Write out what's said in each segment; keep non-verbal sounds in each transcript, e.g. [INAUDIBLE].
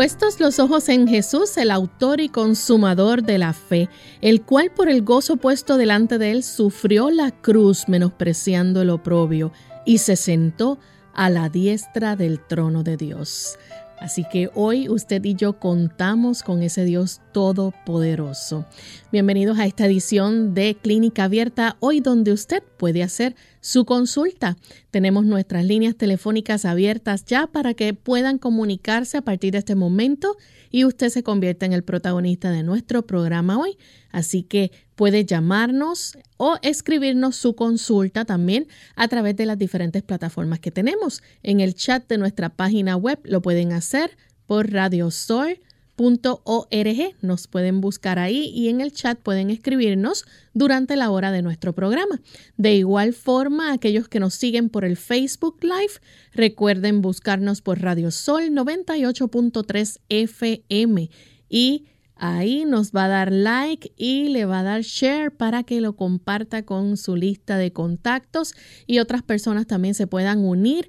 Puestos los ojos en Jesús, el autor y consumador de la fe, el cual por el gozo puesto delante de él sufrió la cruz menospreciando el oprobio y se sentó a la diestra del trono de Dios. Así que hoy usted y yo contamos con ese Dios todopoderoso. Bienvenidos a esta edición de Clínica Abierta, hoy donde usted puede hacer su consulta. Tenemos nuestras líneas telefónicas abiertas ya para que puedan comunicarse a partir de este momento y usted se convierta en el protagonista de nuestro programa hoy. Así que puede llamarnos o escribirnos su consulta también a través de las diferentes plataformas que tenemos. En el chat de nuestra página web lo pueden hacer por Radio Store .org. Nos pueden buscar ahí y en el chat pueden escribirnos durante la hora de nuestro programa. De igual forma, aquellos que nos siguen por el Facebook Live, recuerden buscarnos por Radio Sol 98.3 FM y ahí nos va a dar like y le va a dar share para que lo comparta con su lista de contactos y otras personas también se puedan unir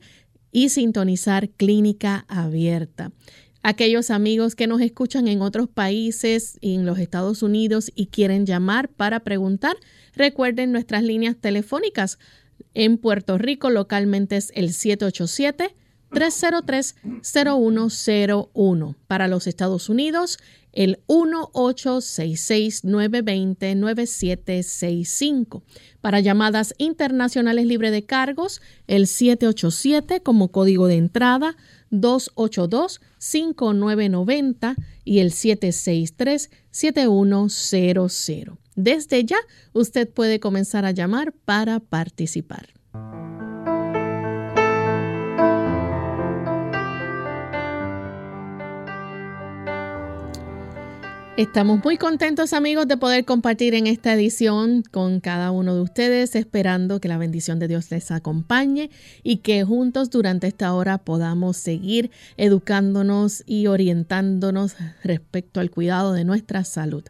y sintonizar Clínica Abierta aquellos amigos que nos escuchan en otros países y en los Estados Unidos y quieren llamar para preguntar, recuerden nuestras líneas telefónicas. En Puerto Rico localmente es el 787 303-0101. Para los Estados Unidos, el 1866-920-9765. Para llamadas internacionales libre de cargos, el 787 como código de entrada 282-5990 y el 763-7100. Desde ya, usted puede comenzar a llamar para participar. Estamos muy contentos amigos de poder compartir en esta edición con cada uno de ustedes, esperando que la bendición de Dios les acompañe y que juntos durante esta hora podamos seguir educándonos y orientándonos respecto al cuidado de nuestra salud.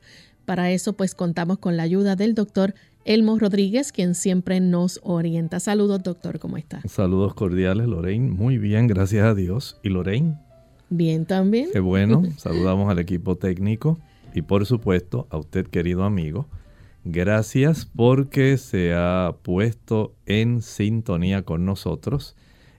Para eso pues contamos con la ayuda del doctor Elmo Rodríguez, quien siempre nos orienta. Saludos doctor, ¿cómo está? Saludos cordiales Lorraine, muy bien, gracias a Dios. ¿Y Lorraine? Bien también. Qué bueno, [LAUGHS] saludamos al equipo técnico y por supuesto a usted querido amigo. Gracias porque se ha puesto en sintonía con nosotros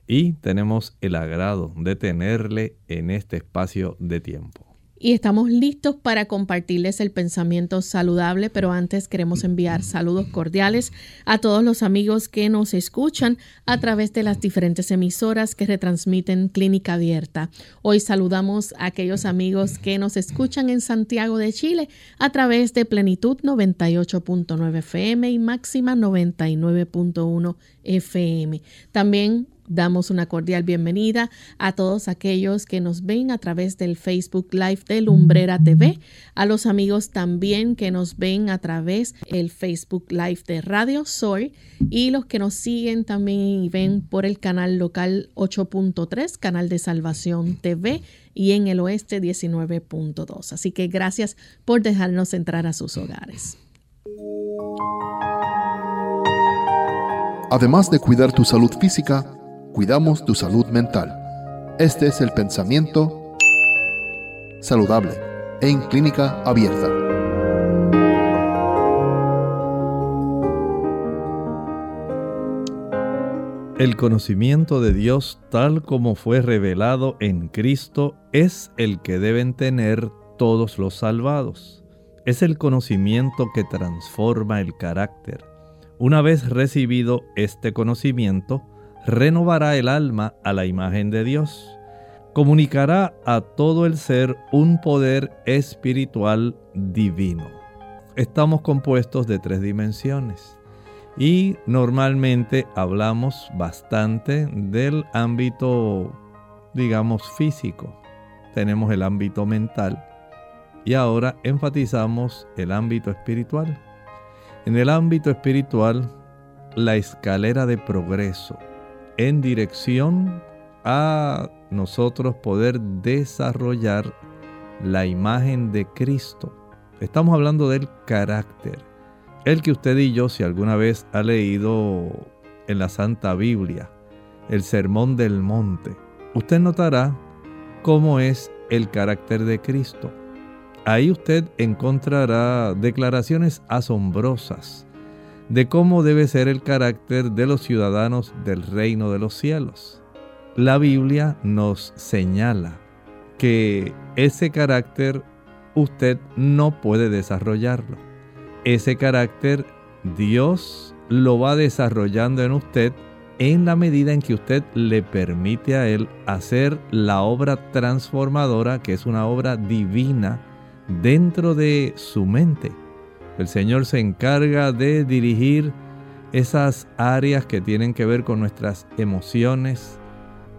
y tenemos el agrado de tenerle en este espacio de tiempo y estamos listos para compartirles el pensamiento saludable, pero antes queremos enviar saludos cordiales a todos los amigos que nos escuchan a través de las diferentes emisoras que retransmiten Clínica Abierta. Hoy saludamos a aquellos amigos que nos escuchan en Santiago de Chile a través de Plenitud 98.9 FM y Máxima 99.1 FM. También Damos una cordial bienvenida a todos aquellos que nos ven a través del Facebook Live de Lumbrera TV, a los amigos también que nos ven a través del Facebook Live de Radio Sol y los que nos siguen también y ven por el canal local 8.3, canal de Salvación TV y en el oeste 19.2. Así que gracias por dejarnos entrar a sus hogares. Además de cuidar tu salud física, cuidamos tu salud mental. Este es el pensamiento saludable en clínica abierta. El conocimiento de Dios tal como fue revelado en Cristo es el que deben tener todos los salvados. Es el conocimiento que transforma el carácter. Una vez recibido este conocimiento, renovará el alma a la imagen de Dios. Comunicará a todo el ser un poder espiritual divino. Estamos compuestos de tres dimensiones Y normalmente hablamos bastante del ámbito, digamos, físico. Tenemos el ámbito mental. Y ahora enfatizamos el ámbito espiritual. En el ámbito espiritual, la escalera de progreso en dirección a nosotros poder desarrollar la imagen de Cristo. Estamos hablando del carácter. El que usted y yo, si alguna vez ha leído en la Santa Biblia el Sermón del Monte, usted notará cómo es el carácter de Cristo. Ahí usted encontrará declaraciones asombrosas de cómo debe ser el carácter de los ciudadanos del reino de los cielos. La Biblia nos señala que ese carácter usted no puede desarrollarlo. Ese carácter Dios lo va desarrollando en usted en la medida en que usted le permite a Él hacer la obra transformadora, que es una obra divina, dentro de su mente. El Señor se encarga de dirigir esas áreas que tienen que ver con nuestras emociones,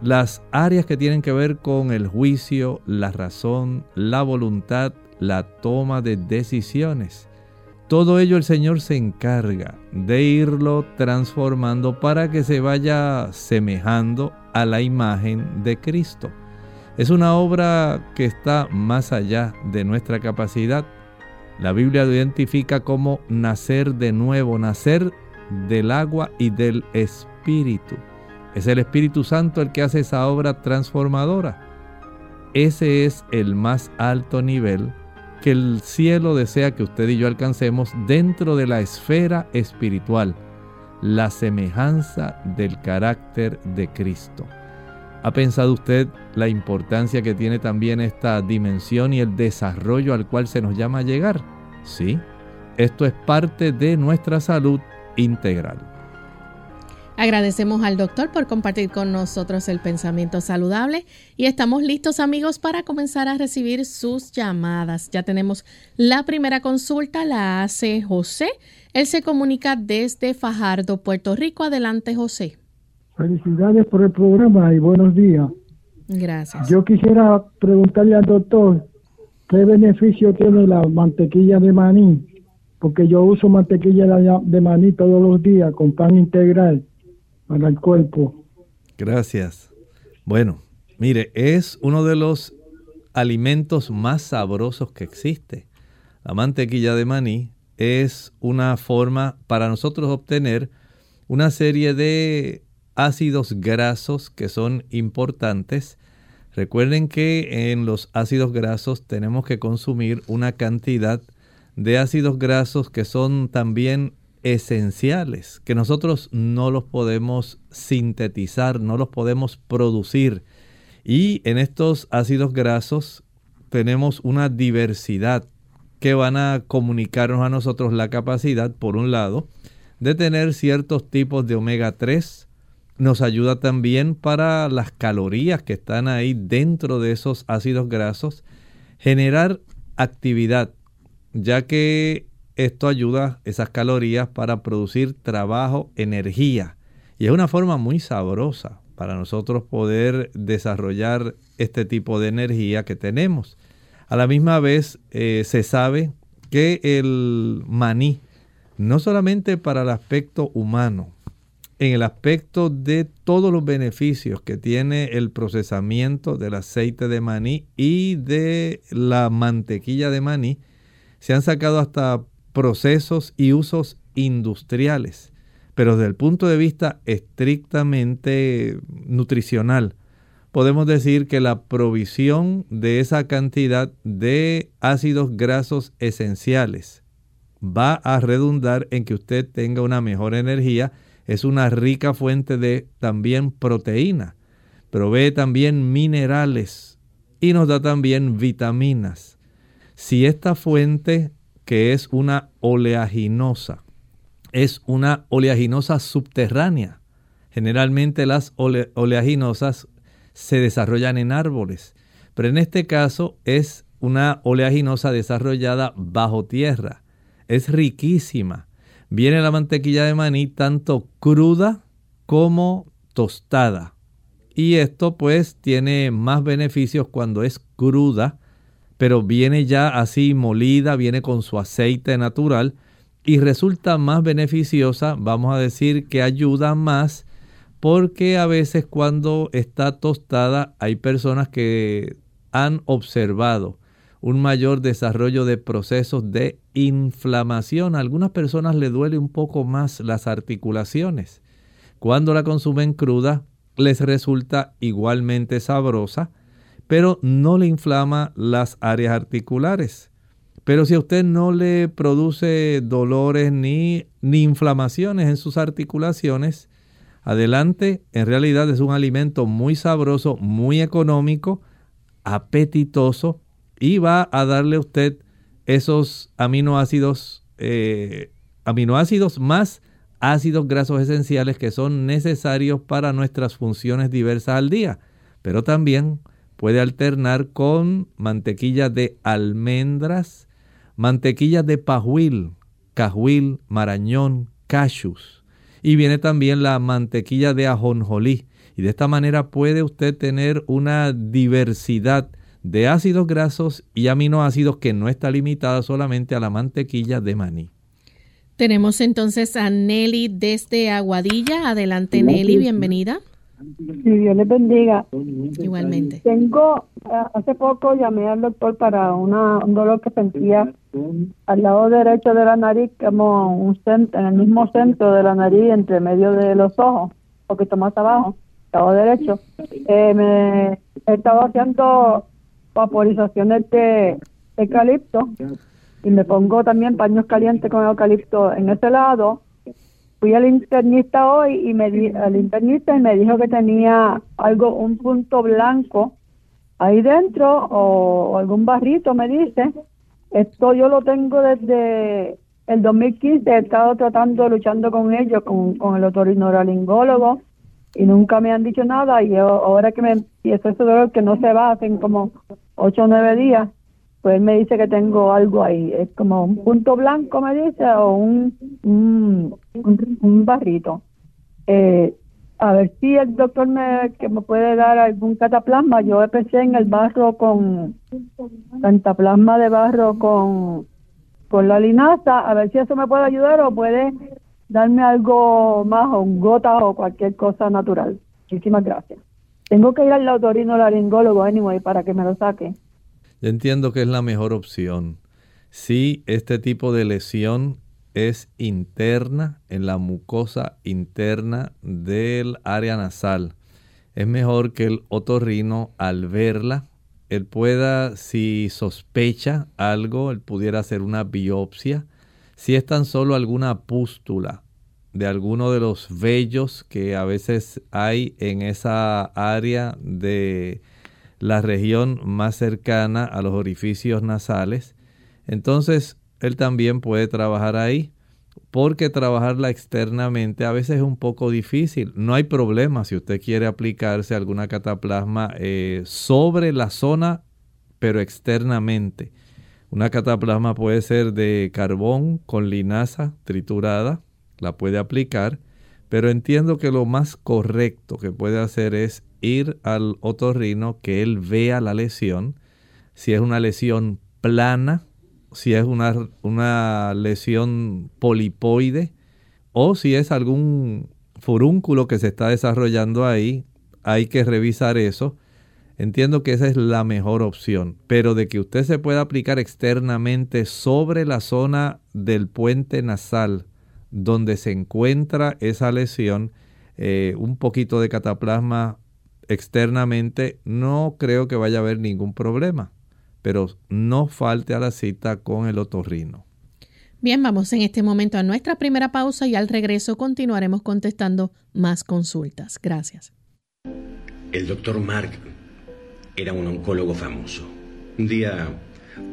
las áreas que tienen que ver con el juicio, la razón, la voluntad, la toma de decisiones. Todo ello el Señor se encarga de irlo transformando para que se vaya semejando a la imagen de Cristo. Es una obra que está más allá de nuestra capacidad. La Biblia lo identifica como nacer de nuevo, nacer del agua y del Espíritu. Es el Espíritu Santo el que hace esa obra transformadora. Ese es el más alto nivel que el cielo desea que usted y yo alcancemos dentro de la esfera espiritual, la semejanza del carácter de Cristo. ¿Ha pensado usted la importancia que tiene también esta dimensión y el desarrollo al cual se nos llama a llegar? Sí, esto es parte de nuestra salud integral. Agradecemos al doctor por compartir con nosotros el pensamiento saludable y estamos listos amigos para comenzar a recibir sus llamadas. Ya tenemos la primera consulta, la hace José. Él se comunica desde Fajardo, Puerto Rico. Adelante José. Felicidades por el programa y buenos días. Gracias. Yo quisiera preguntarle al doctor qué beneficio tiene la mantequilla de maní, porque yo uso mantequilla de maní todos los días con pan integral para el cuerpo. Gracias. Bueno, mire, es uno de los alimentos más sabrosos que existe. La mantequilla de maní es una forma para nosotros obtener una serie de ácidos grasos que son importantes. Recuerden que en los ácidos grasos tenemos que consumir una cantidad de ácidos grasos que son también esenciales que nosotros no los podemos sintetizar, no los podemos producir. Y en estos ácidos grasos tenemos una diversidad que van a comunicarnos a nosotros la capacidad, por un lado, de tener ciertos tipos de omega 3. Nos ayuda también para las calorías que están ahí dentro de esos ácidos grasos, generar actividad, ya que esto ayuda esas calorías para producir trabajo, energía. Y es una forma muy sabrosa para nosotros poder desarrollar este tipo de energía que tenemos. A la misma vez eh, se sabe que el maní, no solamente para el aspecto humano, en el aspecto de todos los beneficios que tiene el procesamiento del aceite de maní y de la mantequilla de maní, se han sacado hasta procesos y usos industriales. Pero desde el punto de vista estrictamente nutricional, podemos decir que la provisión de esa cantidad de ácidos grasos esenciales va a redundar en que usted tenga una mejor energía. Es una rica fuente de también proteína. Provee también minerales y nos da también vitaminas. Si esta fuente que es una oleaginosa. Es una oleaginosa subterránea. Generalmente las oleaginosas se desarrollan en árboles, pero en este caso es una oleaginosa desarrollada bajo tierra. Es riquísima. Viene la mantequilla de maní tanto cruda como tostada. Y esto pues tiene más beneficios cuando es cruda, pero viene ya así molida, viene con su aceite natural y resulta más beneficiosa, vamos a decir que ayuda más porque a veces cuando está tostada hay personas que han observado un mayor desarrollo de procesos de inflamación. A algunas personas le duele un poco más las articulaciones. Cuando la consumen cruda, les resulta igualmente sabrosa, pero no le inflama las áreas articulares. Pero si a usted no le produce dolores ni, ni inflamaciones en sus articulaciones, adelante, en realidad es un alimento muy sabroso, muy económico, apetitoso y va a darle a usted esos aminoácidos, eh, aminoácidos más ácidos grasos esenciales que son necesarios para nuestras funciones diversas al día. Pero también puede alternar con mantequilla de almendras, mantequilla de pajuil, cajuil, marañón, cashews. Y viene también la mantequilla de ajonjolí. Y de esta manera puede usted tener una diversidad de ácidos grasos y aminoácidos que no está limitada solamente a la mantequilla de maní. Tenemos entonces a Nelly desde Aguadilla. Adelante Nelly, bienvenida. Si Dios les bendiga. Igualmente. Tengo, eh, hace poco llamé al doctor para una, un dolor que sentía al lado derecho de la nariz, como un centro, en el mismo centro de la nariz, entre medio de los ojos, un poquito más abajo, lado derecho. Eh, me estaba haciendo vaporizaciones de eucalipto y me pongo también paños calientes con eucalipto en ese lado. Fui al internista hoy y me di, al internista y me dijo que tenía algo, un punto blanco ahí dentro o, algún barrito, me dice. Esto yo lo tengo desde el 2015, he estado tratando, luchando con ellos, con, con el otorrinolaringólogo y nunca me han dicho nada y ahora que me empiezo ese dolor que no se va, hacen como ocho o nueve días, pues me dice que tengo algo ahí, es como un punto blanco, me dice, o un, un, barrito. Eh, a ver si el doctor me, que me puede dar algún cataplasma. Yo empecé en el barro con cataplasma de barro con, con la linaza, a ver si eso me puede ayudar o puede darme algo más, o gotas o cualquier cosa natural. Muchísimas gracias. Tengo que ir al autorino laringólogo anyway para que me lo saque. Yo entiendo que es la mejor opción. Si este tipo de lesión es interna, en la mucosa interna del área nasal, es mejor que el otorrino al verla, él pueda, si sospecha algo, él pudiera hacer una biopsia. Si es tan solo alguna pústula de alguno de los vellos que a veces hay en esa área de la región más cercana a los orificios nasales. Entonces, él también puede trabajar ahí, porque trabajarla externamente a veces es un poco difícil. No hay problema si usted quiere aplicarse alguna cataplasma eh, sobre la zona, pero externamente. Una cataplasma puede ser de carbón con linaza triturada, la puede aplicar, pero entiendo que lo más correcto que puede hacer es ir al otorrino, que él vea la lesión, si es una lesión plana, si es una, una lesión polipoide o si es algún furúnculo que se está desarrollando ahí, hay que revisar eso. Entiendo que esa es la mejor opción, pero de que usted se pueda aplicar externamente sobre la zona del puente nasal donde se encuentra esa lesión, eh, un poquito de cataplasma externamente, no creo que vaya a haber ningún problema, pero no falte a la cita con el otorrino. Bien, vamos en este momento a nuestra primera pausa y al regreso continuaremos contestando más consultas. Gracias. El doctor Mark era un oncólogo famoso. Un día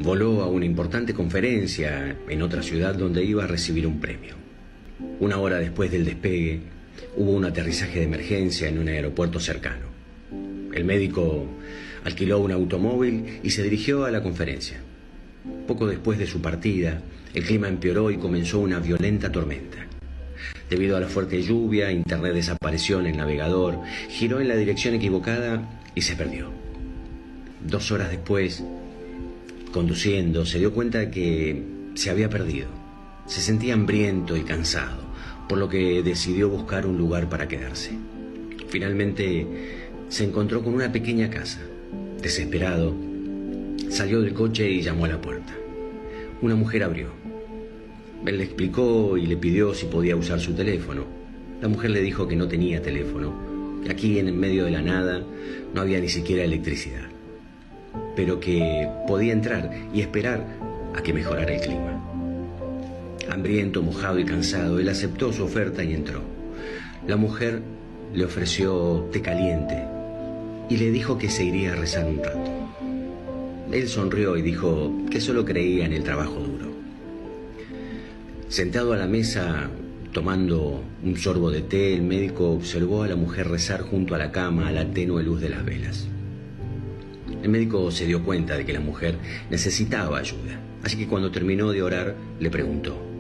voló a una importante conferencia en otra ciudad donde iba a recibir un premio. Una hora después del despegue, hubo un aterrizaje de emergencia en un aeropuerto cercano. El médico alquiló un automóvil y se dirigió a la conferencia. Poco después de su partida, el clima empeoró y comenzó una violenta tormenta. Debido a la fuerte lluvia, Internet desapareció en el navegador, giró en la dirección equivocada y se perdió. Dos horas después, conduciendo, se dio cuenta de que se había perdido. Se sentía hambriento y cansado, por lo que decidió buscar un lugar para quedarse. Finalmente se encontró con una pequeña casa. Desesperado, salió del coche y llamó a la puerta. Una mujer abrió. Él le explicó y le pidió si podía usar su teléfono. La mujer le dijo que no tenía teléfono, que aquí en el medio de la nada no había ni siquiera electricidad, pero que podía entrar y esperar a que mejorara el clima. Hambriento, mojado y cansado, él aceptó su oferta y entró. La mujer le ofreció té caliente y le dijo que se iría a rezar un rato. Él sonrió y dijo que solo creía en el trabajo duro. Sentado a la mesa, tomando un sorbo de té, el médico observó a la mujer rezar junto a la cama a la tenue luz de las velas. El médico se dio cuenta de que la mujer necesitaba ayuda, así que cuando terminó de orar le preguntó,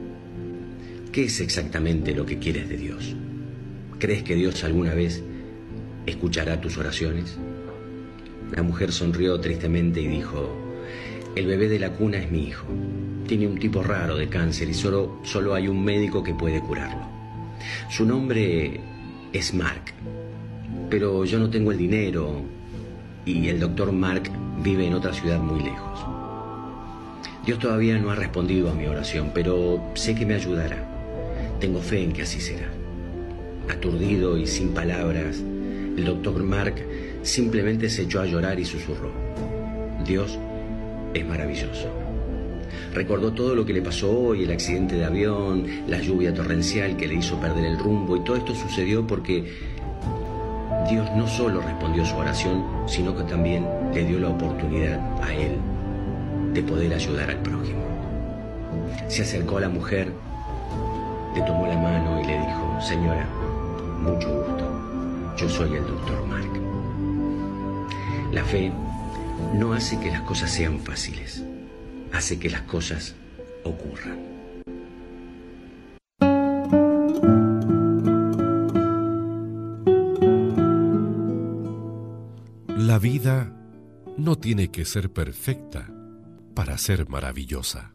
¿qué es exactamente lo que quieres de Dios? ¿Crees que Dios alguna vez escuchará tus oraciones? La mujer sonrió tristemente y dijo, el bebé de la cuna es mi hijo. Tiene un tipo raro de cáncer y solo, solo hay un médico que puede curarlo. Su nombre es Mark, pero yo no tengo el dinero y el doctor Mark vive en otra ciudad muy lejos. Dios todavía no ha respondido a mi oración, pero sé que me ayudará. Tengo fe en que así será. Aturdido y sin palabras, el doctor Mark simplemente se echó a llorar y susurró. Dios es maravilloso. Recordó todo lo que le pasó hoy, el accidente de avión, la lluvia torrencial que le hizo perder el rumbo y todo esto sucedió porque Dios no solo respondió su oración, sino que también le dio la oportunidad a él de poder ayudar al prójimo. Se acercó a la mujer, le tomó la mano y le dijo, señora, mucho gusto. Yo soy el doctor Mark. La fe no hace que las cosas sean fáciles, hace que las cosas ocurran. La vida no tiene que ser perfecta para ser maravillosa.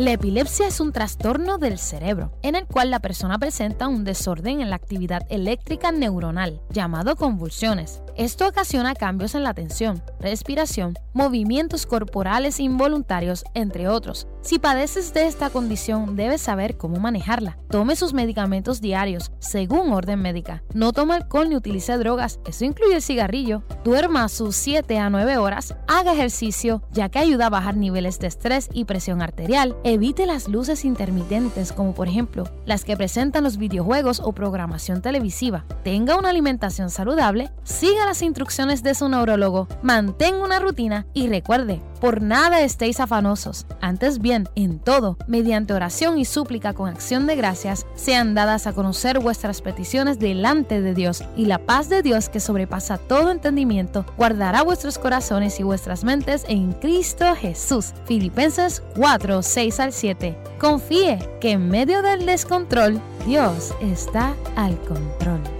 La epilepsia es un trastorno del cerebro, en el cual la persona presenta un desorden en la actividad eléctrica neuronal, llamado convulsiones. Esto ocasiona cambios en la atención, respiración, movimientos corporales involuntarios, entre otros. Si padeces de esta condición, debes saber cómo manejarla. Tome sus medicamentos diarios, según orden médica. No tome alcohol ni utilice drogas, eso incluye el cigarrillo. Duerma sus 7 a 9 horas, haga ejercicio, ya que ayuda a bajar niveles de estrés y presión arterial. Evite las luces intermitentes, como por ejemplo las que presentan los videojuegos o programación televisiva. Tenga una alimentación saludable, siga las instrucciones de su neurólogo, mantenga una rutina y recuerde, por nada estéis afanosos. Antes bien, en todo, mediante oración y súplica con acción de gracias, sean dadas a conocer vuestras peticiones delante de Dios, y la paz de Dios que sobrepasa todo entendimiento, guardará vuestros corazones y vuestras mentes en Cristo Jesús. Filipenses 4, 6 al 7. Confíe que en medio del descontrol, Dios está al control.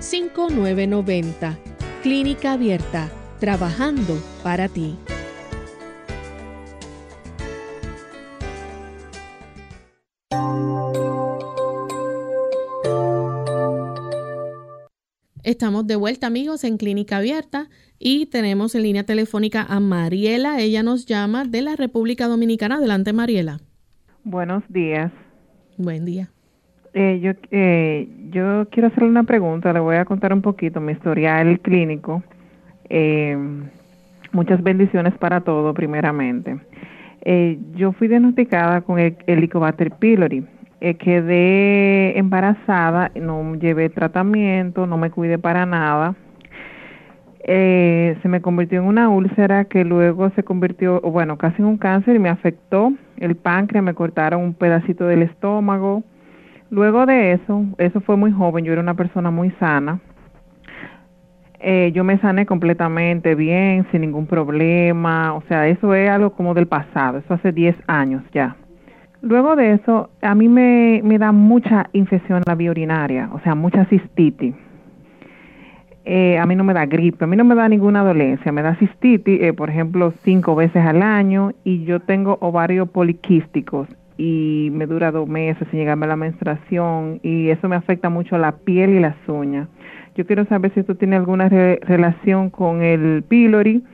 5990. Clínica Abierta, trabajando para ti. Estamos de vuelta amigos en Clínica Abierta y tenemos en línea telefónica a Mariela. Ella nos llama de la República Dominicana. Adelante Mariela. Buenos días. Buen día. Eh, yo, eh, yo quiero hacerle una pregunta, le voy a contar un poquito mi historial clínico. Eh, muchas bendiciones para todo, primeramente. Eh, yo fui diagnosticada con el Helicobacter pylori. Eh, quedé embarazada, no llevé tratamiento, no me cuidé para nada. Eh, se me convirtió en una úlcera que luego se convirtió, bueno, casi en un cáncer y me afectó el páncreas, me cortaron un pedacito del estómago. Luego de eso, eso fue muy joven, yo era una persona muy sana. Eh, yo me sané completamente bien, sin ningún problema, o sea, eso es algo como del pasado, eso hace 10 años ya. Luego de eso, a mí me, me da mucha infección la vía urinaria, o sea, mucha cistitis. Eh, a mí no me da gripe, a mí no me da ninguna dolencia, me da cistitis, eh, por ejemplo, cinco veces al año y yo tengo ovarios poliquísticos y me dura dos meses sin llegarme a la menstruación y eso me afecta mucho la piel y las uñas. Yo quiero saber si esto tiene alguna relación con el pylori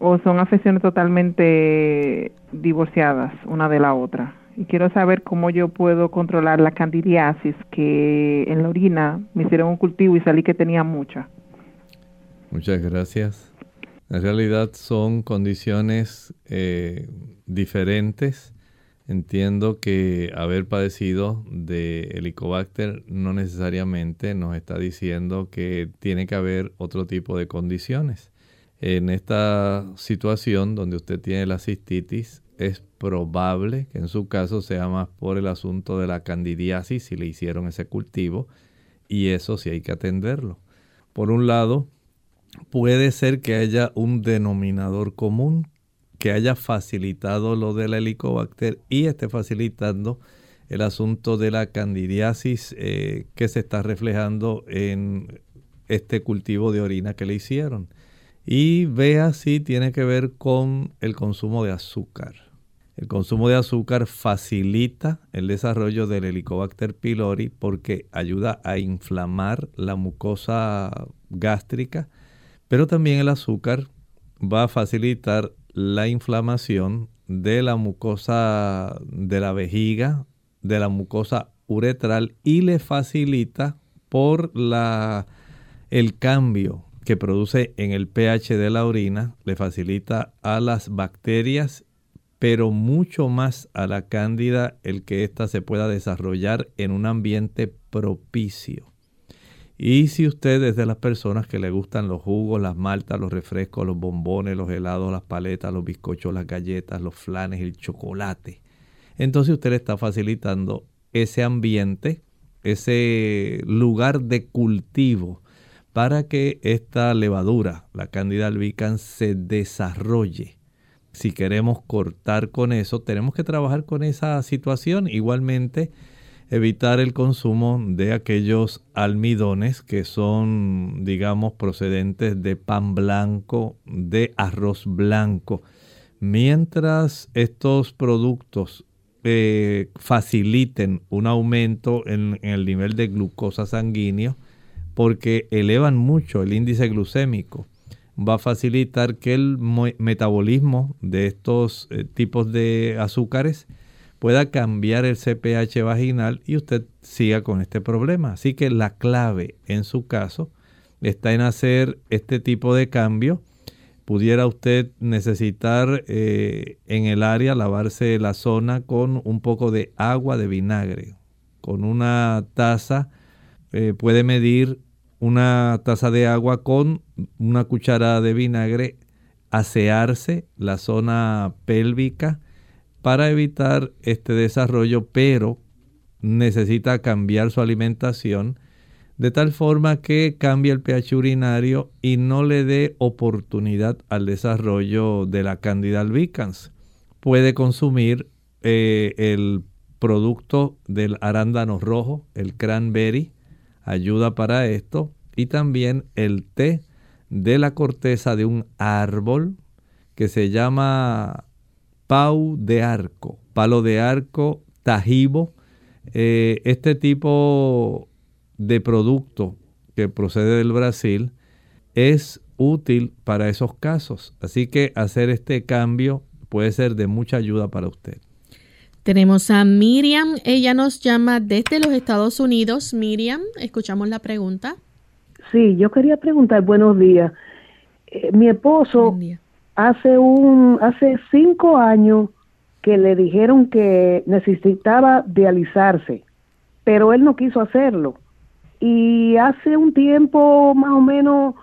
o son afecciones totalmente divorciadas una de la otra. Y quiero saber cómo yo puedo controlar la candidiasis que en la orina me hicieron un cultivo y salí que tenía mucha. Muchas gracias. En realidad son condiciones eh, diferentes Entiendo que haber padecido de Helicobacter no necesariamente nos está diciendo que tiene que haber otro tipo de condiciones. En esta situación donde usted tiene la cistitis, es probable que en su caso sea más por el asunto de la candidiasis si le hicieron ese cultivo y eso sí hay que atenderlo. Por un lado, puede ser que haya un denominador común que haya facilitado lo del helicobacter y esté facilitando el asunto de la candidiasis eh, que se está reflejando en este cultivo de orina que le hicieron. Y vea si tiene que ver con el consumo de azúcar. El consumo de azúcar facilita el desarrollo del Helicobacter pylori porque ayuda a inflamar la mucosa gástrica, pero también el azúcar va a facilitar la inflamación de la mucosa de la vejiga, de la mucosa uretral y le facilita por la, el cambio que produce en el pH de la orina, le facilita a las bacterias, pero mucho más a la cándida el que ésta se pueda desarrollar en un ambiente propicio. Y si usted es de las personas que le gustan los jugos, las maltas, los refrescos, los bombones, los helados, las paletas, los bizcochos, las galletas, los flanes, el chocolate, entonces usted le está facilitando ese ambiente, ese lugar de cultivo para que esta levadura, la Candida albicans, se desarrolle. Si queremos cortar con eso, tenemos que trabajar con esa situación. Igualmente, evitar el consumo de aquellos almidones que son, digamos, procedentes de pan blanco, de arroz blanco. Mientras estos productos eh, faciliten un aumento en, el nivel de glucosa sanguíneo, porque elevan mucho el índice glucémico, va a facilitar que el metabolismo de estos eh, tipos de azúcares pueda cambiar el CPH vaginal y usted siga con este problema. Así que la clave en su caso está en hacer este tipo de cambio. Pudiera usted necesitar eh, en el área lavarse la zona con un poco de agua de vinagre. Con una taza eh, puede medir una taza de agua con una cucharada de vinagre, asearse la zona pélvica, para evitar este desarrollo, pero necesita cambiar su alimentación de tal forma que cambie el pH urinario y no le dé oportunidad al desarrollo de la Candida albicans. Puede consumir eh, el producto del arándano rojo, el cranberry, ayuda para esto, y también el té de la corteza de un árbol que se llama pau de arco, palo de arco, tajibo. Eh, este tipo de producto que procede del Brasil es útil para esos casos. Así que hacer este cambio puede ser de mucha ayuda para usted. Tenemos a Miriam, ella nos llama desde los Estados Unidos. Miriam, escuchamos la pregunta. Sí, yo quería preguntar, buenos días. Eh, mi esposo hace un hace cinco años que le dijeron que necesitaba dializarse, pero él no quiso hacerlo. Y hace un tiempo, más o menos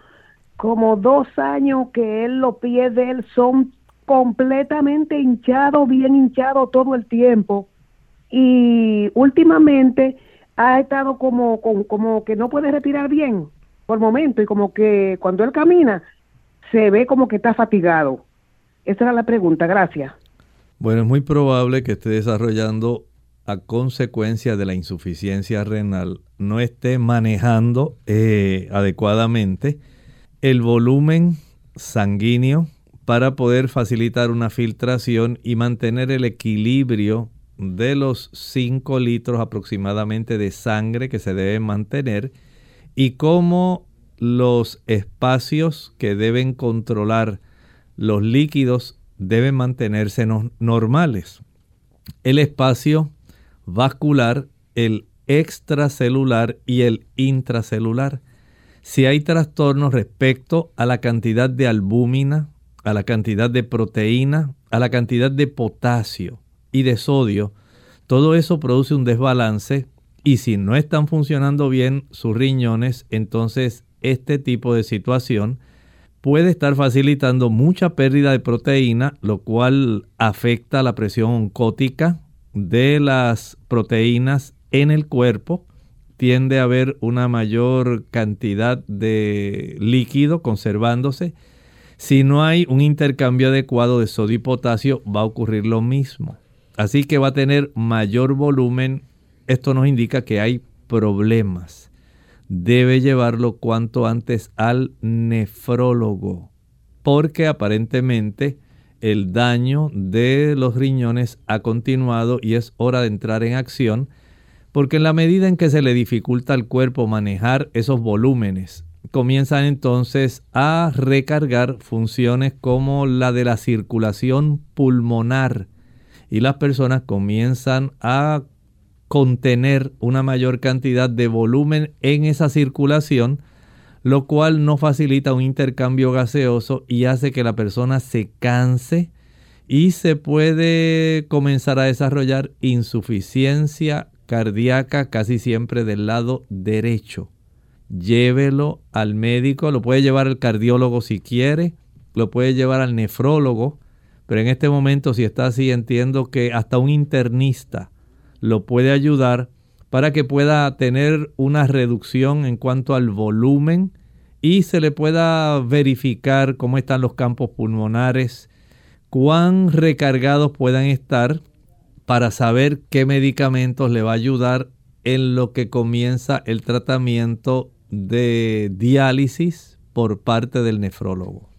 como dos años, que él los pies de él son completamente hinchados, bien hinchados todo el tiempo. Y últimamente ha estado como, como, que no puede respirar bien por momento y como que cuando él camina se ve como que está fatigado. Esa era la pregunta, gracias. Bueno, es muy probable que esté desarrollando a consecuencia de la insuficiencia renal, no esté manejando eh, adecuadamente el volumen sanguíneo para poder facilitar una filtración y mantener el equilibrio de los 5 litros aproximadamente de sangre que se debe mantener y cómo los espacios que deben controlar los líquidos deben mantenerse normales. El espacio vascular, el extracelular y el intracelular. Si hay trastornos respecto a la cantidad de albúmina, a la cantidad de proteína, a la cantidad de potasio y de sodio, todo eso produce un desbalance y si no están funcionando bien sus riñones, entonces este tipo de situación puede estar facilitando mucha pérdida de proteína, lo cual afecta la presión oncótica de las proteínas en el cuerpo. Tiende a haber una mayor cantidad de líquido conservándose. Si no hay un intercambio adecuado de sodio y potasio, va a ocurrir lo mismo. Así que va a tener mayor volumen esto nos indica que hay problemas. Debe llevarlo cuanto antes al nefrólogo, porque aparentemente el daño de los riñones ha continuado y es hora de entrar en acción, porque en la medida en que se le dificulta al cuerpo manejar esos volúmenes, comienzan entonces a recargar funciones como la de la circulación pulmonar y las personas comienzan a contener una mayor cantidad de volumen en esa circulación, lo cual no facilita un intercambio gaseoso y hace que la persona se canse y se puede comenzar a desarrollar insuficiencia cardíaca casi siempre del lado derecho. Llévelo al médico, lo puede llevar al cardiólogo si quiere, lo puede llevar al nefrólogo, pero en este momento si está así entiendo que hasta un internista lo puede ayudar para que pueda tener una reducción en cuanto al volumen y se le pueda verificar cómo están los campos pulmonares, cuán recargados puedan estar para saber qué medicamentos le va a ayudar en lo que comienza el tratamiento de diálisis por parte del nefrólogo.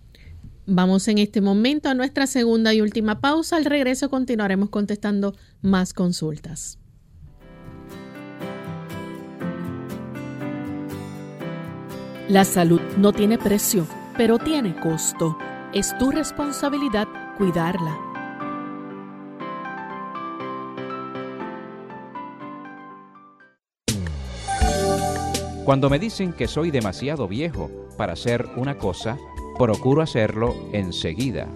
Vamos en este momento a nuestra segunda y última pausa. Al regreso continuaremos contestando más consultas. La salud no tiene precio, pero tiene costo. Es tu responsabilidad cuidarla. Cuando me dicen que soy demasiado viejo para hacer una cosa, procuro hacerlo enseguida.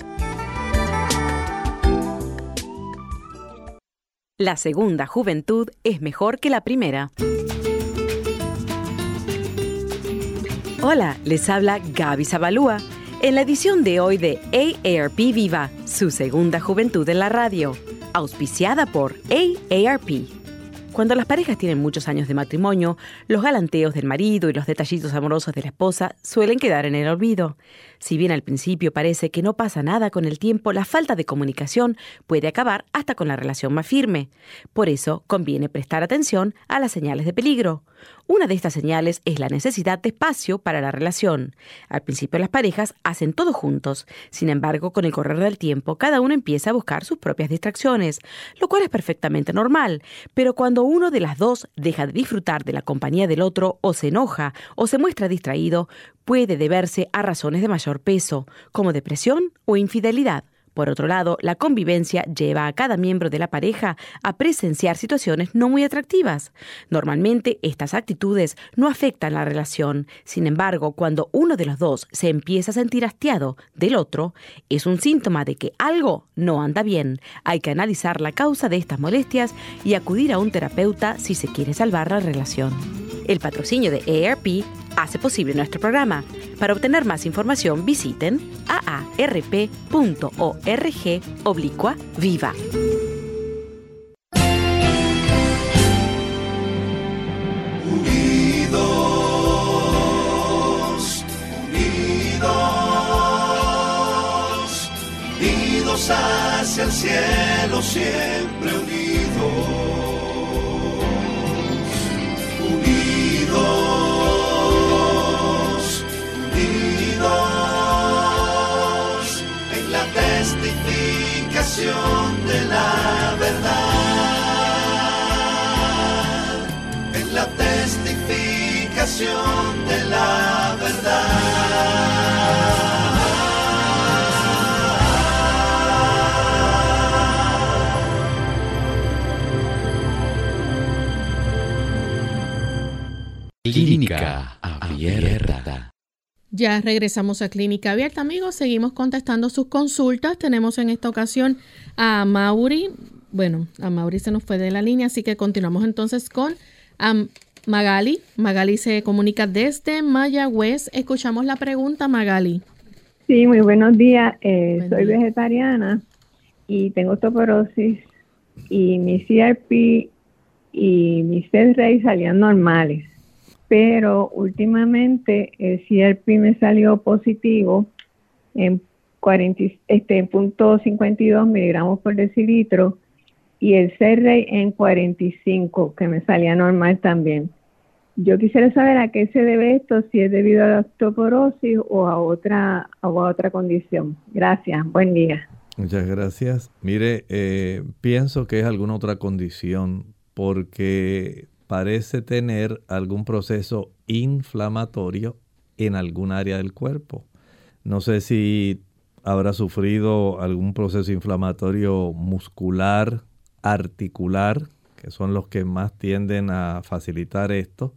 La segunda juventud es mejor que la primera. Hola, les habla Gaby Zabalúa en la edición de hoy de AARP Viva, su segunda juventud en la radio, auspiciada por AARP. Cuando las parejas tienen muchos años de matrimonio, los galanteos del marido y los detallitos amorosos de la esposa suelen quedar en el olvido. Si bien al principio parece que no pasa nada con el tiempo, la falta de comunicación puede acabar hasta con la relación más firme. Por eso conviene prestar atención a las señales de peligro. Una de estas señales es la necesidad de espacio para la relación. Al principio las parejas hacen todo juntos, sin embargo con el correr del tiempo cada uno empieza a buscar sus propias distracciones, lo cual es perfectamente normal, pero cuando uno de las dos deja de disfrutar de la compañía del otro o se enoja o se muestra distraído, puede deberse a razones de mayor peso, como depresión o infidelidad. Por otro lado, la convivencia lleva a cada miembro de la pareja a presenciar situaciones no muy atractivas. Normalmente estas actitudes no afectan la relación. Sin embargo, cuando uno de los dos se empieza a sentir hastiado del otro, es un síntoma de que algo no anda bien. Hay que analizar la causa de estas molestias y acudir a un terapeuta si se quiere salvar la relación. El patrocinio de AARP hace posible nuestro programa. Para obtener más información visiten aarp.org oblicua viva. Unidos, unidos, unidos hacia el cielo, siempre unidos. De la verdad, en la testificación de la verdad. Clínica abierta. Ya regresamos a Clínica Abierta, amigos. Seguimos contestando sus consultas. Tenemos en esta ocasión a Mauri. Bueno, a Mauri se nos fue de la línea, así que continuamos entonces con Magali. Magali se comunica desde Mayagüez. Escuchamos la pregunta, Magali. Sí, muy buenos días. Eh, soy vegetariana y tengo osteoporosis y mi CRP y mi C-Ray salían normales pero últimamente el CRP me salió positivo en 40, este, punto 52 miligramos por decilitro y el C-Ray en 45, que me salía normal también. Yo quisiera saber a qué se debe esto, si es debido a la osteoporosis o a otra, a otra condición. Gracias, buen día. Muchas gracias. Mire, eh, pienso que es alguna otra condición porque parece tener algún proceso inflamatorio en algún área del cuerpo. No sé si habrá sufrido algún proceso inflamatorio muscular, articular, que son los que más tienden a facilitar esto.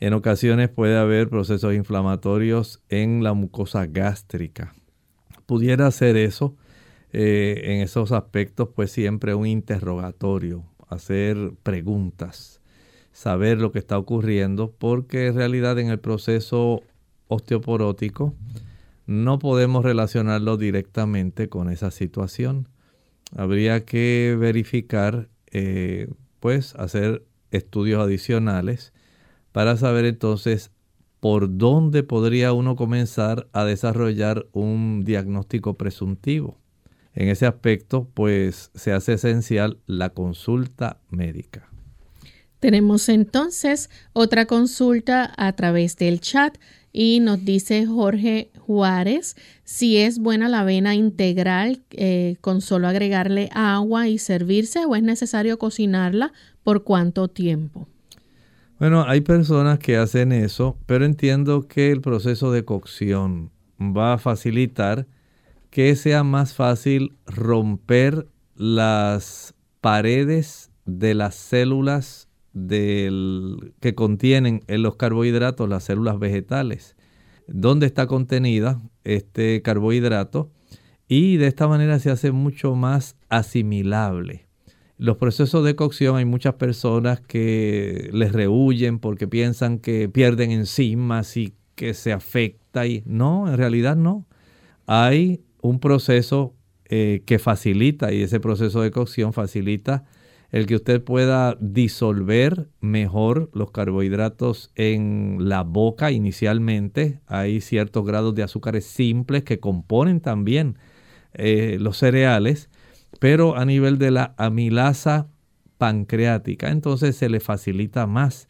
En ocasiones puede haber procesos inflamatorios en la mucosa gástrica. Pudiera ser eso. Eh, en esos aspectos, pues siempre un interrogatorio, hacer preguntas saber lo que está ocurriendo, porque en realidad en el proceso osteoporótico no podemos relacionarlo directamente con esa situación. Habría que verificar, eh, pues hacer estudios adicionales para saber entonces por dónde podría uno comenzar a desarrollar un diagnóstico presuntivo. En ese aspecto, pues se hace esencial la consulta médica. Tenemos entonces otra consulta a través del chat y nos dice Jorge Juárez si es buena la avena integral eh, con solo agregarle agua y servirse o es necesario cocinarla por cuánto tiempo. Bueno, hay personas que hacen eso, pero entiendo que el proceso de cocción va a facilitar que sea más fácil romper las paredes de las células del, que contienen en los carbohidratos las células vegetales, donde está contenida este carbohidrato y de esta manera se hace mucho más asimilable. Los procesos de cocción hay muchas personas que les rehuyen porque piensan que pierden enzimas y que se afecta y no, en realidad no. Hay un proceso eh, que facilita y ese proceso de cocción facilita el que usted pueda disolver mejor los carbohidratos en la boca inicialmente. Hay ciertos grados de azúcares simples que componen también eh, los cereales, pero a nivel de la amilasa pancreática, entonces se le facilita más.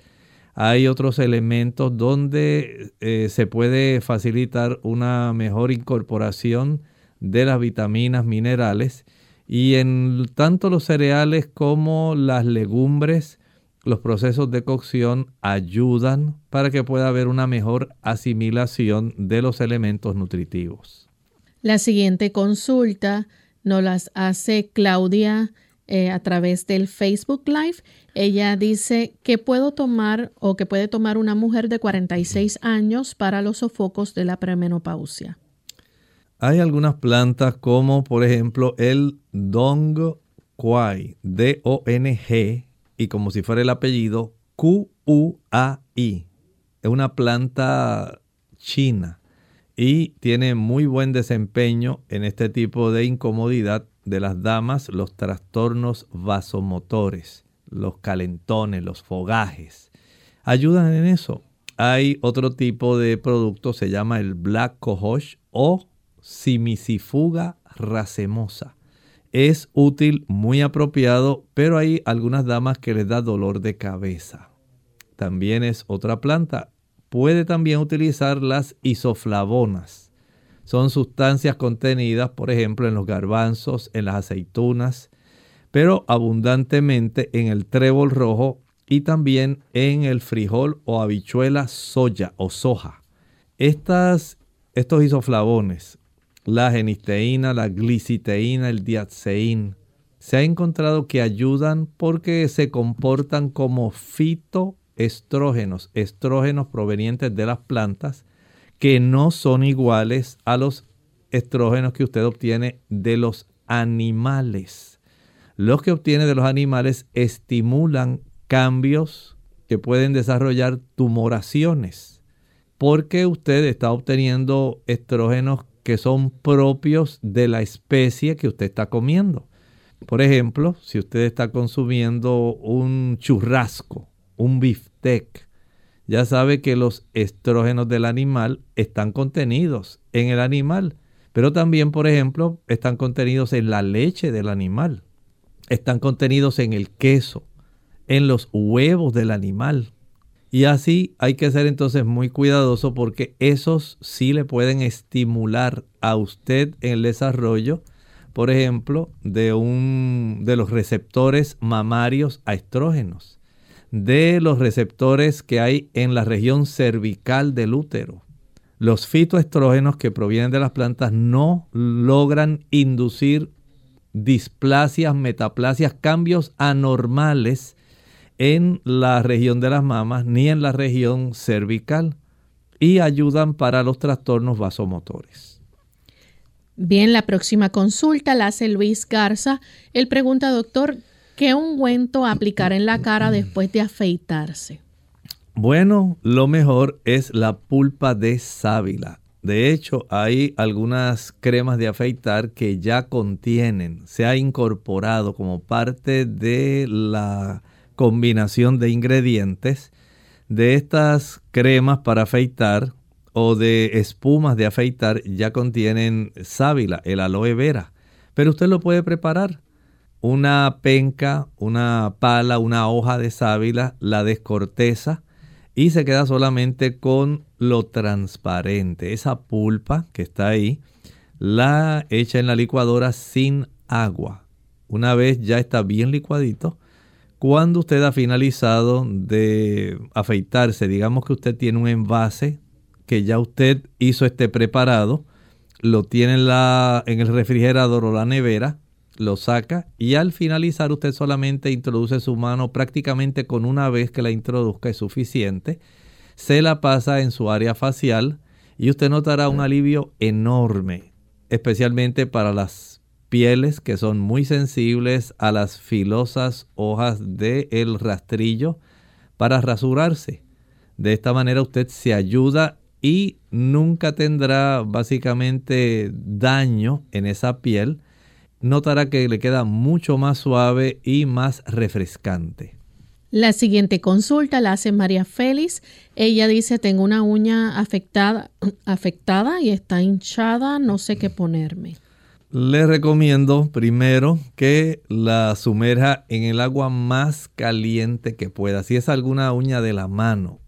Hay otros elementos donde eh, se puede facilitar una mejor incorporación de las vitaminas, minerales y en tanto los cereales como las legumbres, los procesos de cocción ayudan para que pueda haber una mejor asimilación de los elementos nutritivos. La siguiente consulta nos las hace Claudia eh, a través del Facebook Live. Ella dice que puedo tomar o que puede tomar una mujer de 46 años para los sofocos de la premenopausia. Hay algunas plantas como por ejemplo el Dong Quai, D-O-N-G, y como si fuera el apellido, Q-U-A-I. Es una planta china y tiene muy buen desempeño en este tipo de incomodidad de las damas, los trastornos vasomotores, los calentones, los fogajes. Ayudan en eso. Hay otro tipo de producto, se llama el Black Cohosh o Simisifuga racemosa. Es útil, muy apropiado, pero hay algunas damas que les da dolor de cabeza. También es otra planta. Puede también utilizar las isoflavonas. Son sustancias contenidas, por ejemplo, en los garbanzos, en las aceitunas, pero abundantemente en el trébol rojo y también en el frijol o habichuela soya o soja. Estas, estos isoflavones la genisteína, la gliciteína, el diaceín. Se ha encontrado que ayudan porque se comportan como fitoestrógenos, estrógenos provenientes de las plantas que no son iguales a los estrógenos que usted obtiene de los animales. Los que obtiene de los animales estimulan cambios que pueden desarrollar tumoraciones porque usted está obteniendo estrógenos que son propios de la especie que usted está comiendo. Por ejemplo, si usted está consumiendo un churrasco, un biftec, ya sabe que los estrógenos del animal están contenidos en el animal, pero también, por ejemplo, están contenidos en la leche del animal, están contenidos en el queso, en los huevos del animal, y así hay que ser entonces muy cuidadoso porque esos sí le pueden estimular a usted el desarrollo, por ejemplo, de, un, de los receptores mamarios a estrógenos, de los receptores que hay en la región cervical del útero. Los fitoestrógenos que provienen de las plantas no logran inducir displasias, metaplasias, cambios anormales en la región de las mamas ni en la región cervical y ayudan para los trastornos vasomotores. Bien, la próxima consulta la hace Luis Garza. Él pregunta, doctor, ¿qué ungüento aplicar en la cara después de afeitarse? Bueno, lo mejor es la pulpa de sábila. De hecho, hay algunas cremas de afeitar que ya contienen, se ha incorporado como parte de la combinación de ingredientes de estas cremas para afeitar o de espumas de afeitar ya contienen sábila, el aloe vera. Pero usted lo puede preparar. Una penca, una pala, una hoja de sábila, la descorteza y se queda solamente con lo transparente. Esa pulpa que está ahí, la echa en la licuadora sin agua. Una vez ya está bien licuadito, cuando usted ha finalizado de afeitarse, digamos que usted tiene un envase que ya usted hizo este preparado, lo tiene en, la, en el refrigerador o la nevera, lo saca y al finalizar usted solamente introduce su mano prácticamente con una vez que la introduzca es suficiente, se la pasa en su área facial y usted notará un alivio enorme, especialmente para las pieles que son muy sensibles a las filosas hojas del rastrillo para rasurarse. De esta manera usted se ayuda y nunca tendrá básicamente daño en esa piel. Notará que le queda mucho más suave y más refrescante. La siguiente consulta la hace María Félix. Ella dice, tengo una uña afectada, [CLEARS THROAT] afectada y está hinchada, no sé qué ponerme. Le recomiendo primero que la sumerja en el agua más caliente que pueda. Si es alguna uña de la mano,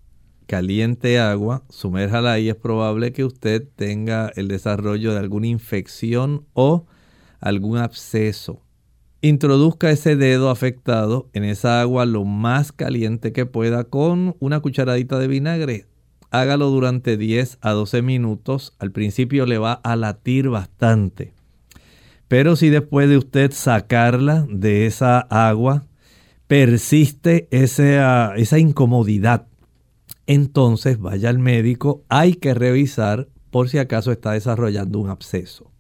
caliente agua, sumérjala y es probable que usted tenga el desarrollo de alguna infección o algún absceso. Introduzca ese dedo afectado en esa agua lo más caliente que pueda con una cucharadita de vinagre. Hágalo durante 10 a 12 minutos. Al principio le va a latir bastante Pero si después de usted sacarla de esa agua, persiste esa, esa incomodidad, entonces vaya al médico, hay que revisar por si acaso está desarrollando un absceso.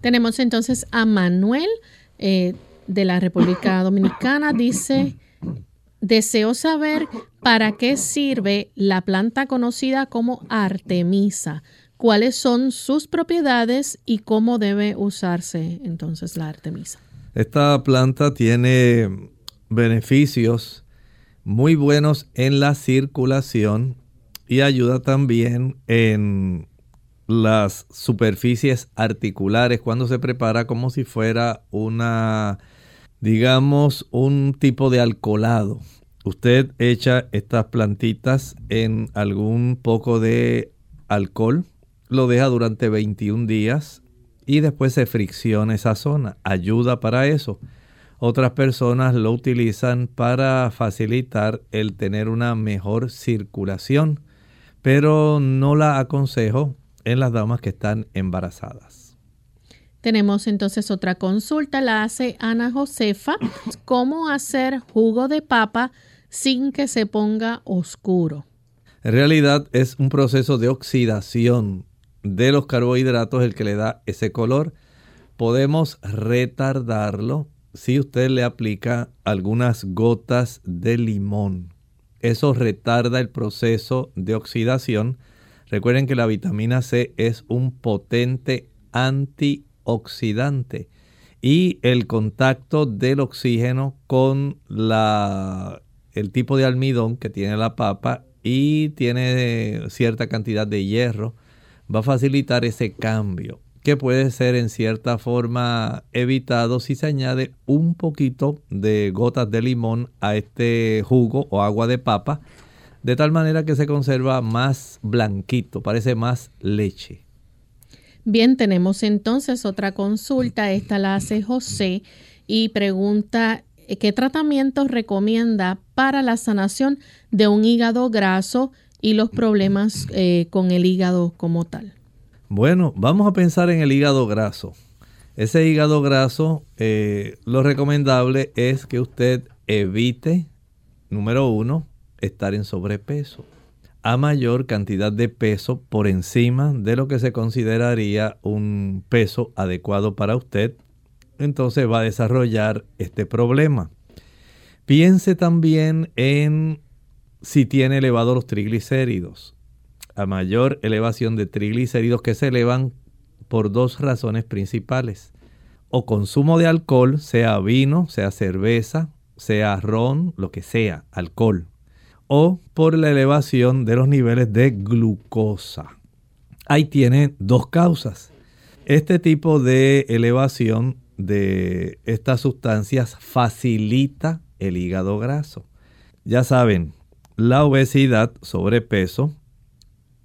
Tenemos entonces a Manuel eh, de la República Dominicana, dice, deseo saber para qué sirve la planta conocida como Artemisa, cuáles son sus propiedades y cómo debe usarse entonces la Artemisa. Esta planta tiene beneficios muy buenos en la circulación y ayuda también en las superficies articulares cuando se prepara como si fuera una, digamos, un tipo de alcoholado. Usted echa estas plantitas en algún poco de alcohol, lo deja durante 21 días y después se fricciona esa zona. Ayuda para eso. Otras personas lo utilizan para facilitar el tener una mejor circulación, pero no la aconsejo en las damas que están embarazadas. Tenemos entonces otra consulta, la hace Ana Josefa. ¿Cómo hacer jugo de papa sin que se ponga oscuro? En realidad es un proceso de oxidación de los carbohidratos el que le da ese color. Podemos retardarlo si usted le aplica algunas gotas de limón. Eso retarda el proceso de oxidación. Recuerden que la vitamina C es un potente antioxidante y el contacto del oxígeno con la, el tipo de almidón que tiene la papa y tiene cierta cantidad de hierro va a facilitar ese cambio que puede ser en cierta forma evitado si se añade un poquito de gotas de limón a este jugo o agua de papa, de tal manera que se conserva más blanquito, parece más leche. Bien, tenemos entonces otra consulta, esta la hace José y pregunta qué tratamientos recomienda para la sanación de un hígado graso y los problemas eh, con el hígado como tal. Bueno, vamos a pensar en el hígado graso. Ese hígado graso, eh, lo recomendable es que usted evite, número uno, estar en sobrepeso. A mayor cantidad de peso por encima de lo que se consideraría un peso adecuado para usted, entonces va a desarrollar este problema. Piense también en si tiene elevados los triglicéridos a mayor elevación de triglicéridos que se elevan por dos razones principales. O consumo de alcohol, sea vino, sea cerveza, sea ron, lo que sea, alcohol. O por la elevación de los niveles de glucosa. Ahí tiene dos causas. Este tipo de elevación de estas sustancias facilita el hígado graso. Ya saben, la obesidad, sobrepeso,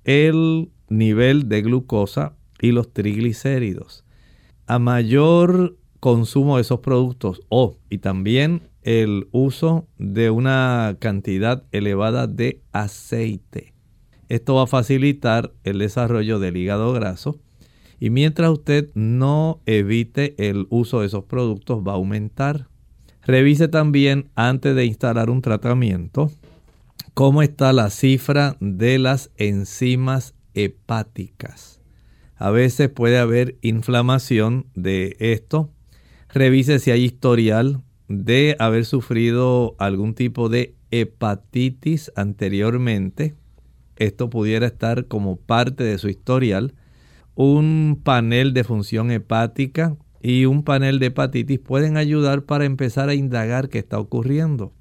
el nivel de glucosa y los triglicéridos. A mayor consumo de esos productos o y también el uso de una cantidad elevada de aceite. Esto va a facilitar el desarrollo del hígado graso y mientras usted no evite el uso de esos productos va a aumentar. Revise también antes de instalar un tratamiento cómo está la cifra de las enzimas hepáticas. A veces puede haber inflamación de esto. Revise si hay historial de haber sufrido algún tipo de hepatitis anteriormente. Esto pudiera estar como parte de su historial. Un panel de función hepática y un panel de hepatitis pueden ayudar para empezar a indagar qué está ocurriendo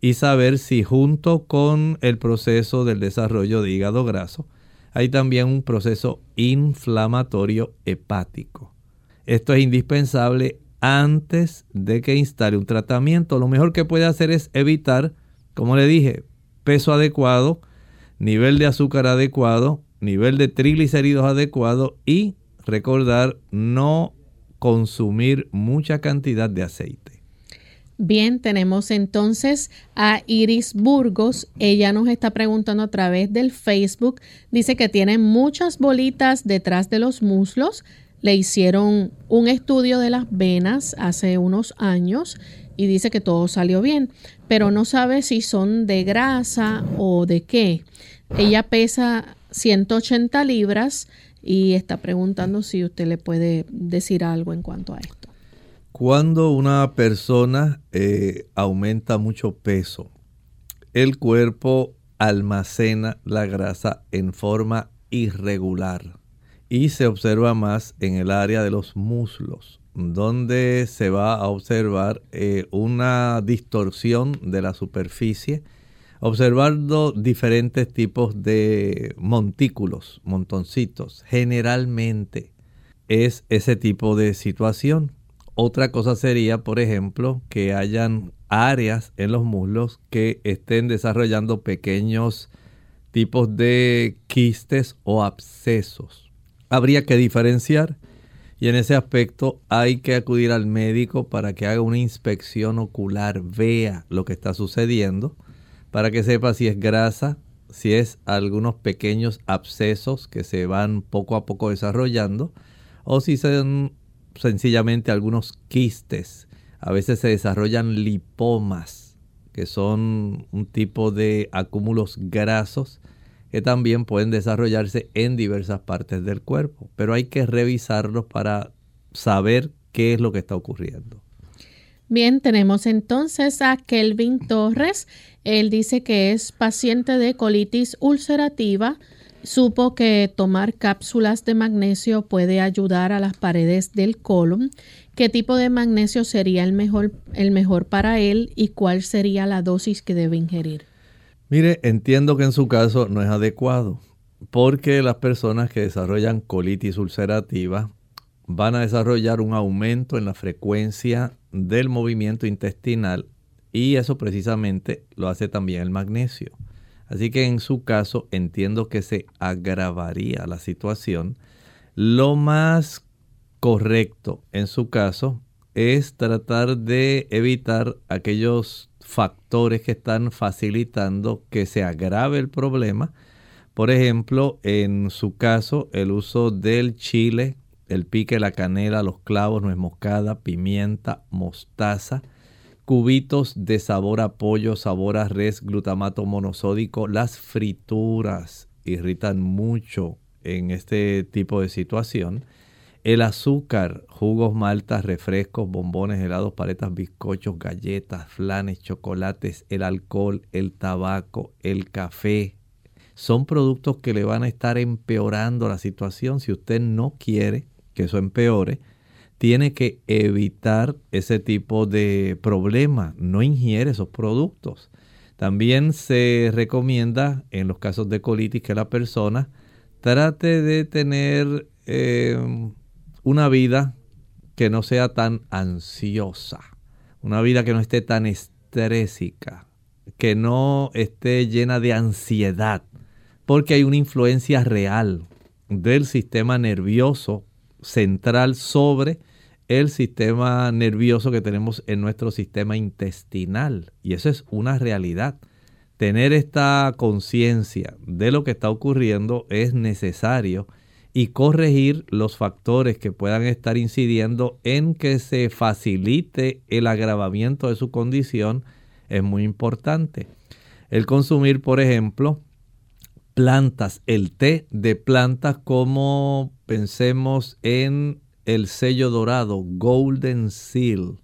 y saber si junto con el proceso del desarrollo de hígado graso hay también un proceso inflamatorio hepático. Esto es indispensable antes de que instale un tratamiento. Lo mejor que puede hacer es evitar, como le dije, peso adecuado, nivel de azúcar adecuado, nivel de triglicéridos adecuado y recordar no consumir mucha cantidad de aceite. Bien, tenemos entonces a Iris Burgos. Ella nos está preguntando a través del Facebook. Dice que tiene muchas bolitas detrás de los muslos. le hicieron un estudio de las venas hace unos años y dice que todo salió bien, pero no sabe si son de grasa o de qué. Ella pesa 180 libras y está preguntando si usted le puede decir algo en cuanto a esto. Cuando una persona eh, aumenta mucho peso, el cuerpo almacena la grasa en forma irregular y se observa más en el área de los muslos, donde se va a observar eh, una distorsión de la superficie, observando diferentes tipos de montículos, montoncitos. Generalmente es ese tipo de situación. Otra cosa sería, por ejemplo, que hayan áreas en los muslos que estén desarrollando pequeños tipos de quistes o abscesos. Habría que diferenciar y en ese aspecto hay que acudir al médico para que haga una inspección ocular, vea lo que está sucediendo, para que sepa si es grasa, si es algunos pequeños abscesos que se van poco a poco desarrollando, o si son sencillamente algunos quistes. A veces se desarrollan lipomas, que son un tipo de acúmulos grasos que también pueden desarrollarse en diversas partes del cuerpo, pero hay que revisarlos para saber qué es lo que está ocurriendo. Bien, tenemos entonces a Kelvin Torres. Él dice que es paciente de colitis ulcerativa. Supo que tomar cápsulas de magnesio puede ayudar a las paredes del colon. ¿Qué tipo de magnesio sería el mejor, el mejor para él y cuál sería la dosis que debe ingerir? Mire, entiendo que en su caso no es adecuado, porque las personas que desarrollan colitis ulcerativa van a desarrollar un aumento en la frecuencia del movimiento intestinal y eso precisamente lo hace también el magnesio. Así que en su caso entiendo que se agravaría la situación. Lo más correcto en su caso es tratar de evitar aquellos factores que están facilitando que se agrave el problema. Por ejemplo, en su caso, el uso del chile, el pique, la canela, los clavos, nuez moscada, pimienta, mostaza, cubitos de sabor a pollo, sabor a res, glutamato monosódico, las frituras irritan mucho en este tipo de situación. El azúcar, jugos, maltas, refrescos, bombones, helados, paletas, bizcochos, galletas, flanes, chocolates, el alcohol, el tabaco, el café, son productos que le van a estar empeorando la situación. Si usted no quiere que eso empeore, tiene que evitar ese tipo de problema. No ingiere esos productos. También se recomienda en los casos de colitis que la persona trate de tener eh, una vida que no sea tan ansiosa, una vida que no esté tan estrésica, que no esté llena de ansiedad, porque hay una influencia real del sistema nervioso central sobre el sistema nervioso que tenemos en nuestro sistema intestinal. Y eso es una realidad. Tener esta conciencia de lo que está ocurriendo es necesario y corregir los factores que puedan estar incidiendo en que se facilite el agravamiento de su condición es muy importante. El consumir, por ejemplo, plantas, el té de plantas como pensemos en el sello dorado, Golden Seal.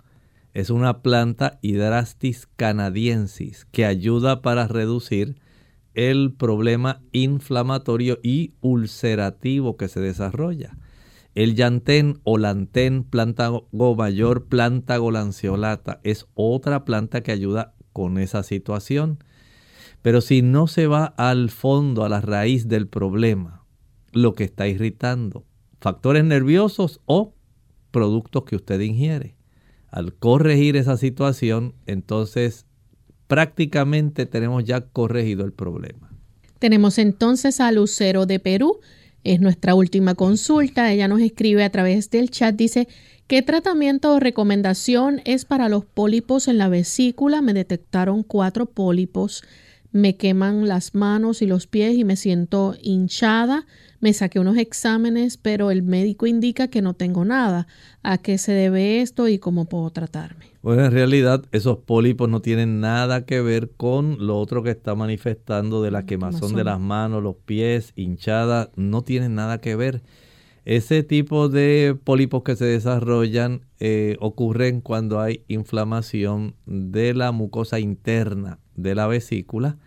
Es una planta Hydrastis canadiensis que ayuda para reducir el problema inflamatorio y ulcerativo que se desarrolla. El llantén o lantén plantago mayor, plantago lanceolata, es otra planta que ayuda con esa situación. Pero si no se va al fondo, a la raíz del problema, lo que está irritando, factores nerviosos o productos que usted ingiere, al corregir esa situación, entonces prácticamente tenemos ya corregido el problema. Tenemos entonces a Lucero de Perú. Es nuestra última consulta. Ella nos escribe a través del chat. Dice, ¿qué tratamiento o recomendación es para los pólipos en la vesícula? Me detectaron cuatro pólipos. Me queman las manos y los pies y me siento hinchada. Me saqué unos exámenes, pero el médico indica que no tengo nada. ¿A qué se debe esto y cómo puedo tratarme? Bueno, en realidad esos pólipos no tienen nada que ver con lo otro que está manifestando de la quemazón de las manos, los pies, hinchadas, no tienen nada que ver. Ese tipo de pólipos que se desarrollan eh, ocurren cuando hay inflamación de la mucosa interna de la vesícula.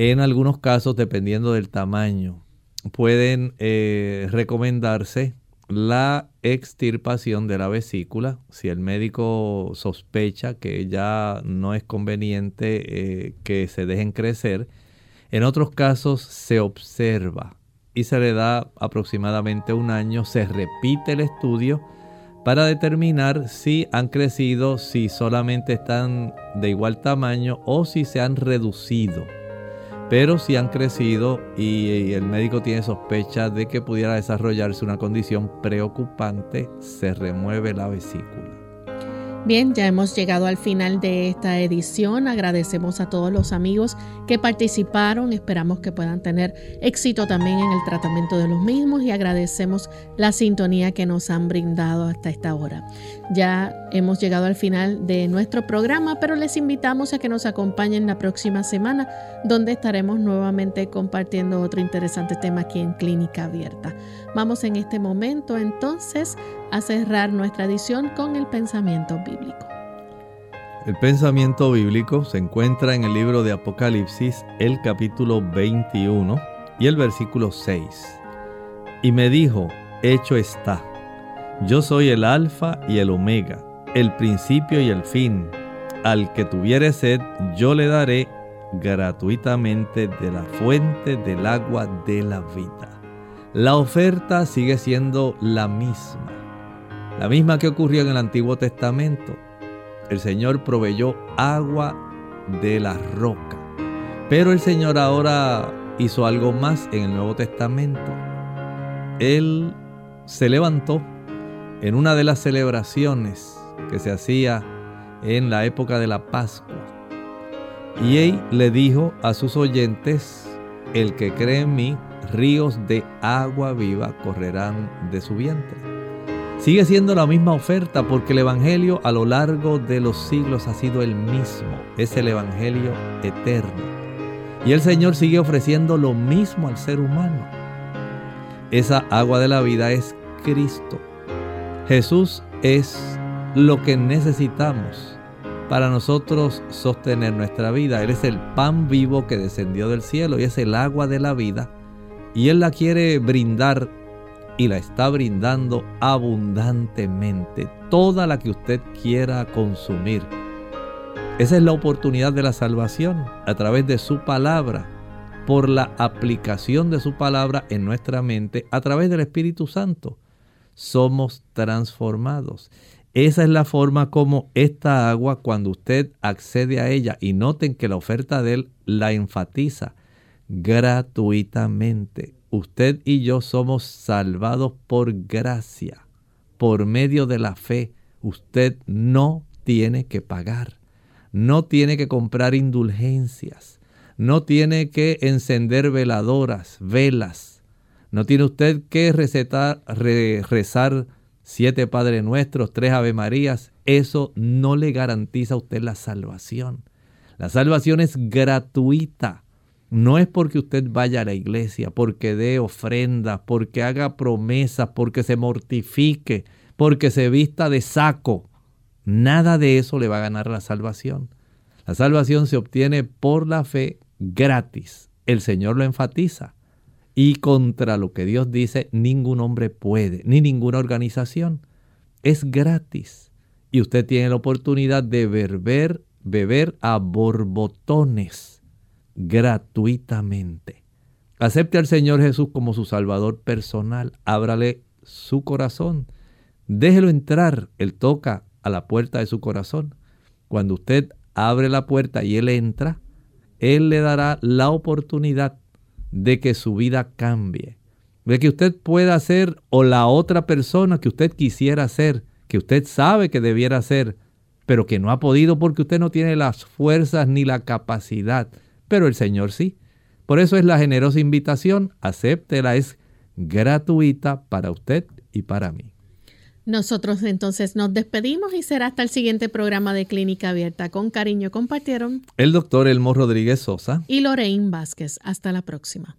En algunos casos, dependiendo del tamaño, pueden eh, recomendarse la extirpación de la vesícula. Si el médico sospecha que ya no es conveniente eh, que se dejen crecer, en otros casos se observa y se le da aproximadamente un año, se repite el estudio para determinar si han crecido, si solamente están de igual tamaño o si se han reducido. Pero si han crecido y el médico tiene sospecha de que pudiera desarrollarse una condición preocupante, se remueve la vesícula. Bien, ya hemos llegado al final de esta edición. Agradecemos a todos los amigos que participaron. Esperamos que puedan tener éxito también en el tratamiento de los mismos y agradecemos la sintonía que nos han brindado hasta esta hora. Ya hemos llegado al final de nuestro programa, pero les invitamos a que nos acompañen la próxima semana, donde estaremos nuevamente compartiendo otro interesante tema aquí en Clínica Abierta. Vamos en este momento entonces a cerrar nuestra edición con el pensamiento bíblico. El pensamiento bíblico se encuentra en el libro de Apocalipsis, el capítulo 21 y el versículo 6. Y me dijo, hecho está, yo soy el alfa y el omega, el principio y el fin. Al que tuviere sed, yo le daré gratuitamente de la fuente del agua de la vida. La oferta sigue siendo la misma la misma que ocurrió en el Antiguo Testamento. El Señor proveyó agua de la roca. Pero el Señor ahora hizo algo más en el Nuevo Testamento. Él se levantó en una de las celebraciones que se hacía en la época de la Pascua. Y él le dijo a sus oyentes, el que cree en mí, ríos de agua viva correrán de su vientre. Sigue siendo la misma oferta porque el Evangelio a lo largo de los siglos ha sido el mismo. Es el Evangelio eterno. Y el Señor sigue ofreciendo lo mismo al ser humano. Esa agua de la vida es Cristo. Jesús es lo que necesitamos para nosotros sostener nuestra vida. Él es el pan vivo que descendió del cielo y es el agua de la vida. Y Él la quiere brindar y la está brindando abundantemente, toda la que usted quiera consumir. Esa es la oportunidad de la salvación a través de su palabra, por la aplicación de su palabra en nuestra mente a través del Espíritu Santo. Somos transformados. Esa es la forma como esta agua, cuando usted accede a ella, y noten que la oferta de él la enfatiza gratuitamente usted y yo somos salvados por gracia, por medio de la fe. Usted no tiene que pagar, no tiene que comprar indulgencias, no tiene que encender veladoras, velas, no tiene usted que recetar, rezar siete Padre Nuestros, tres Ave Marías. Eso no le garantiza a usted la salvación. La salvación es gratuita no es porque usted vaya a la iglesia, porque dé ofrendas, porque haga promesas, porque se mortifique, porque se vista de saco. Nada de eso le va a ganar la salvación. La salvación se obtiene por la fe gratis. El Señor lo enfatiza. Y contra lo que Dios dice, ningún hombre puede, ni ninguna organización. Es gratis. Y usted tiene la oportunidad de beber, beber a borbotones gratuitamente. Acepte al Señor Jesús como su Salvador personal. Ábrale su corazón. Déjelo entrar. Él toca a la puerta de su corazón. Cuando usted abre la puerta y Él entra, Él le dará la oportunidad de que su vida cambie. De que usted pueda ser o la otra persona que usted quisiera ser, que usted sabe que debiera ser, pero que no ha podido porque usted no tiene las fuerzas ni la capacidad pero el Señor sí. Por eso es la generosa invitación, acéptela, es gratuita para usted y para mí. Nosotros entonces nos despedimos y será hasta el siguiente programa de Clínica Abierta. Con cariño compartieron el doctor Elmo Rodríguez Sosa y Lorraine Vázquez. Hasta la próxima.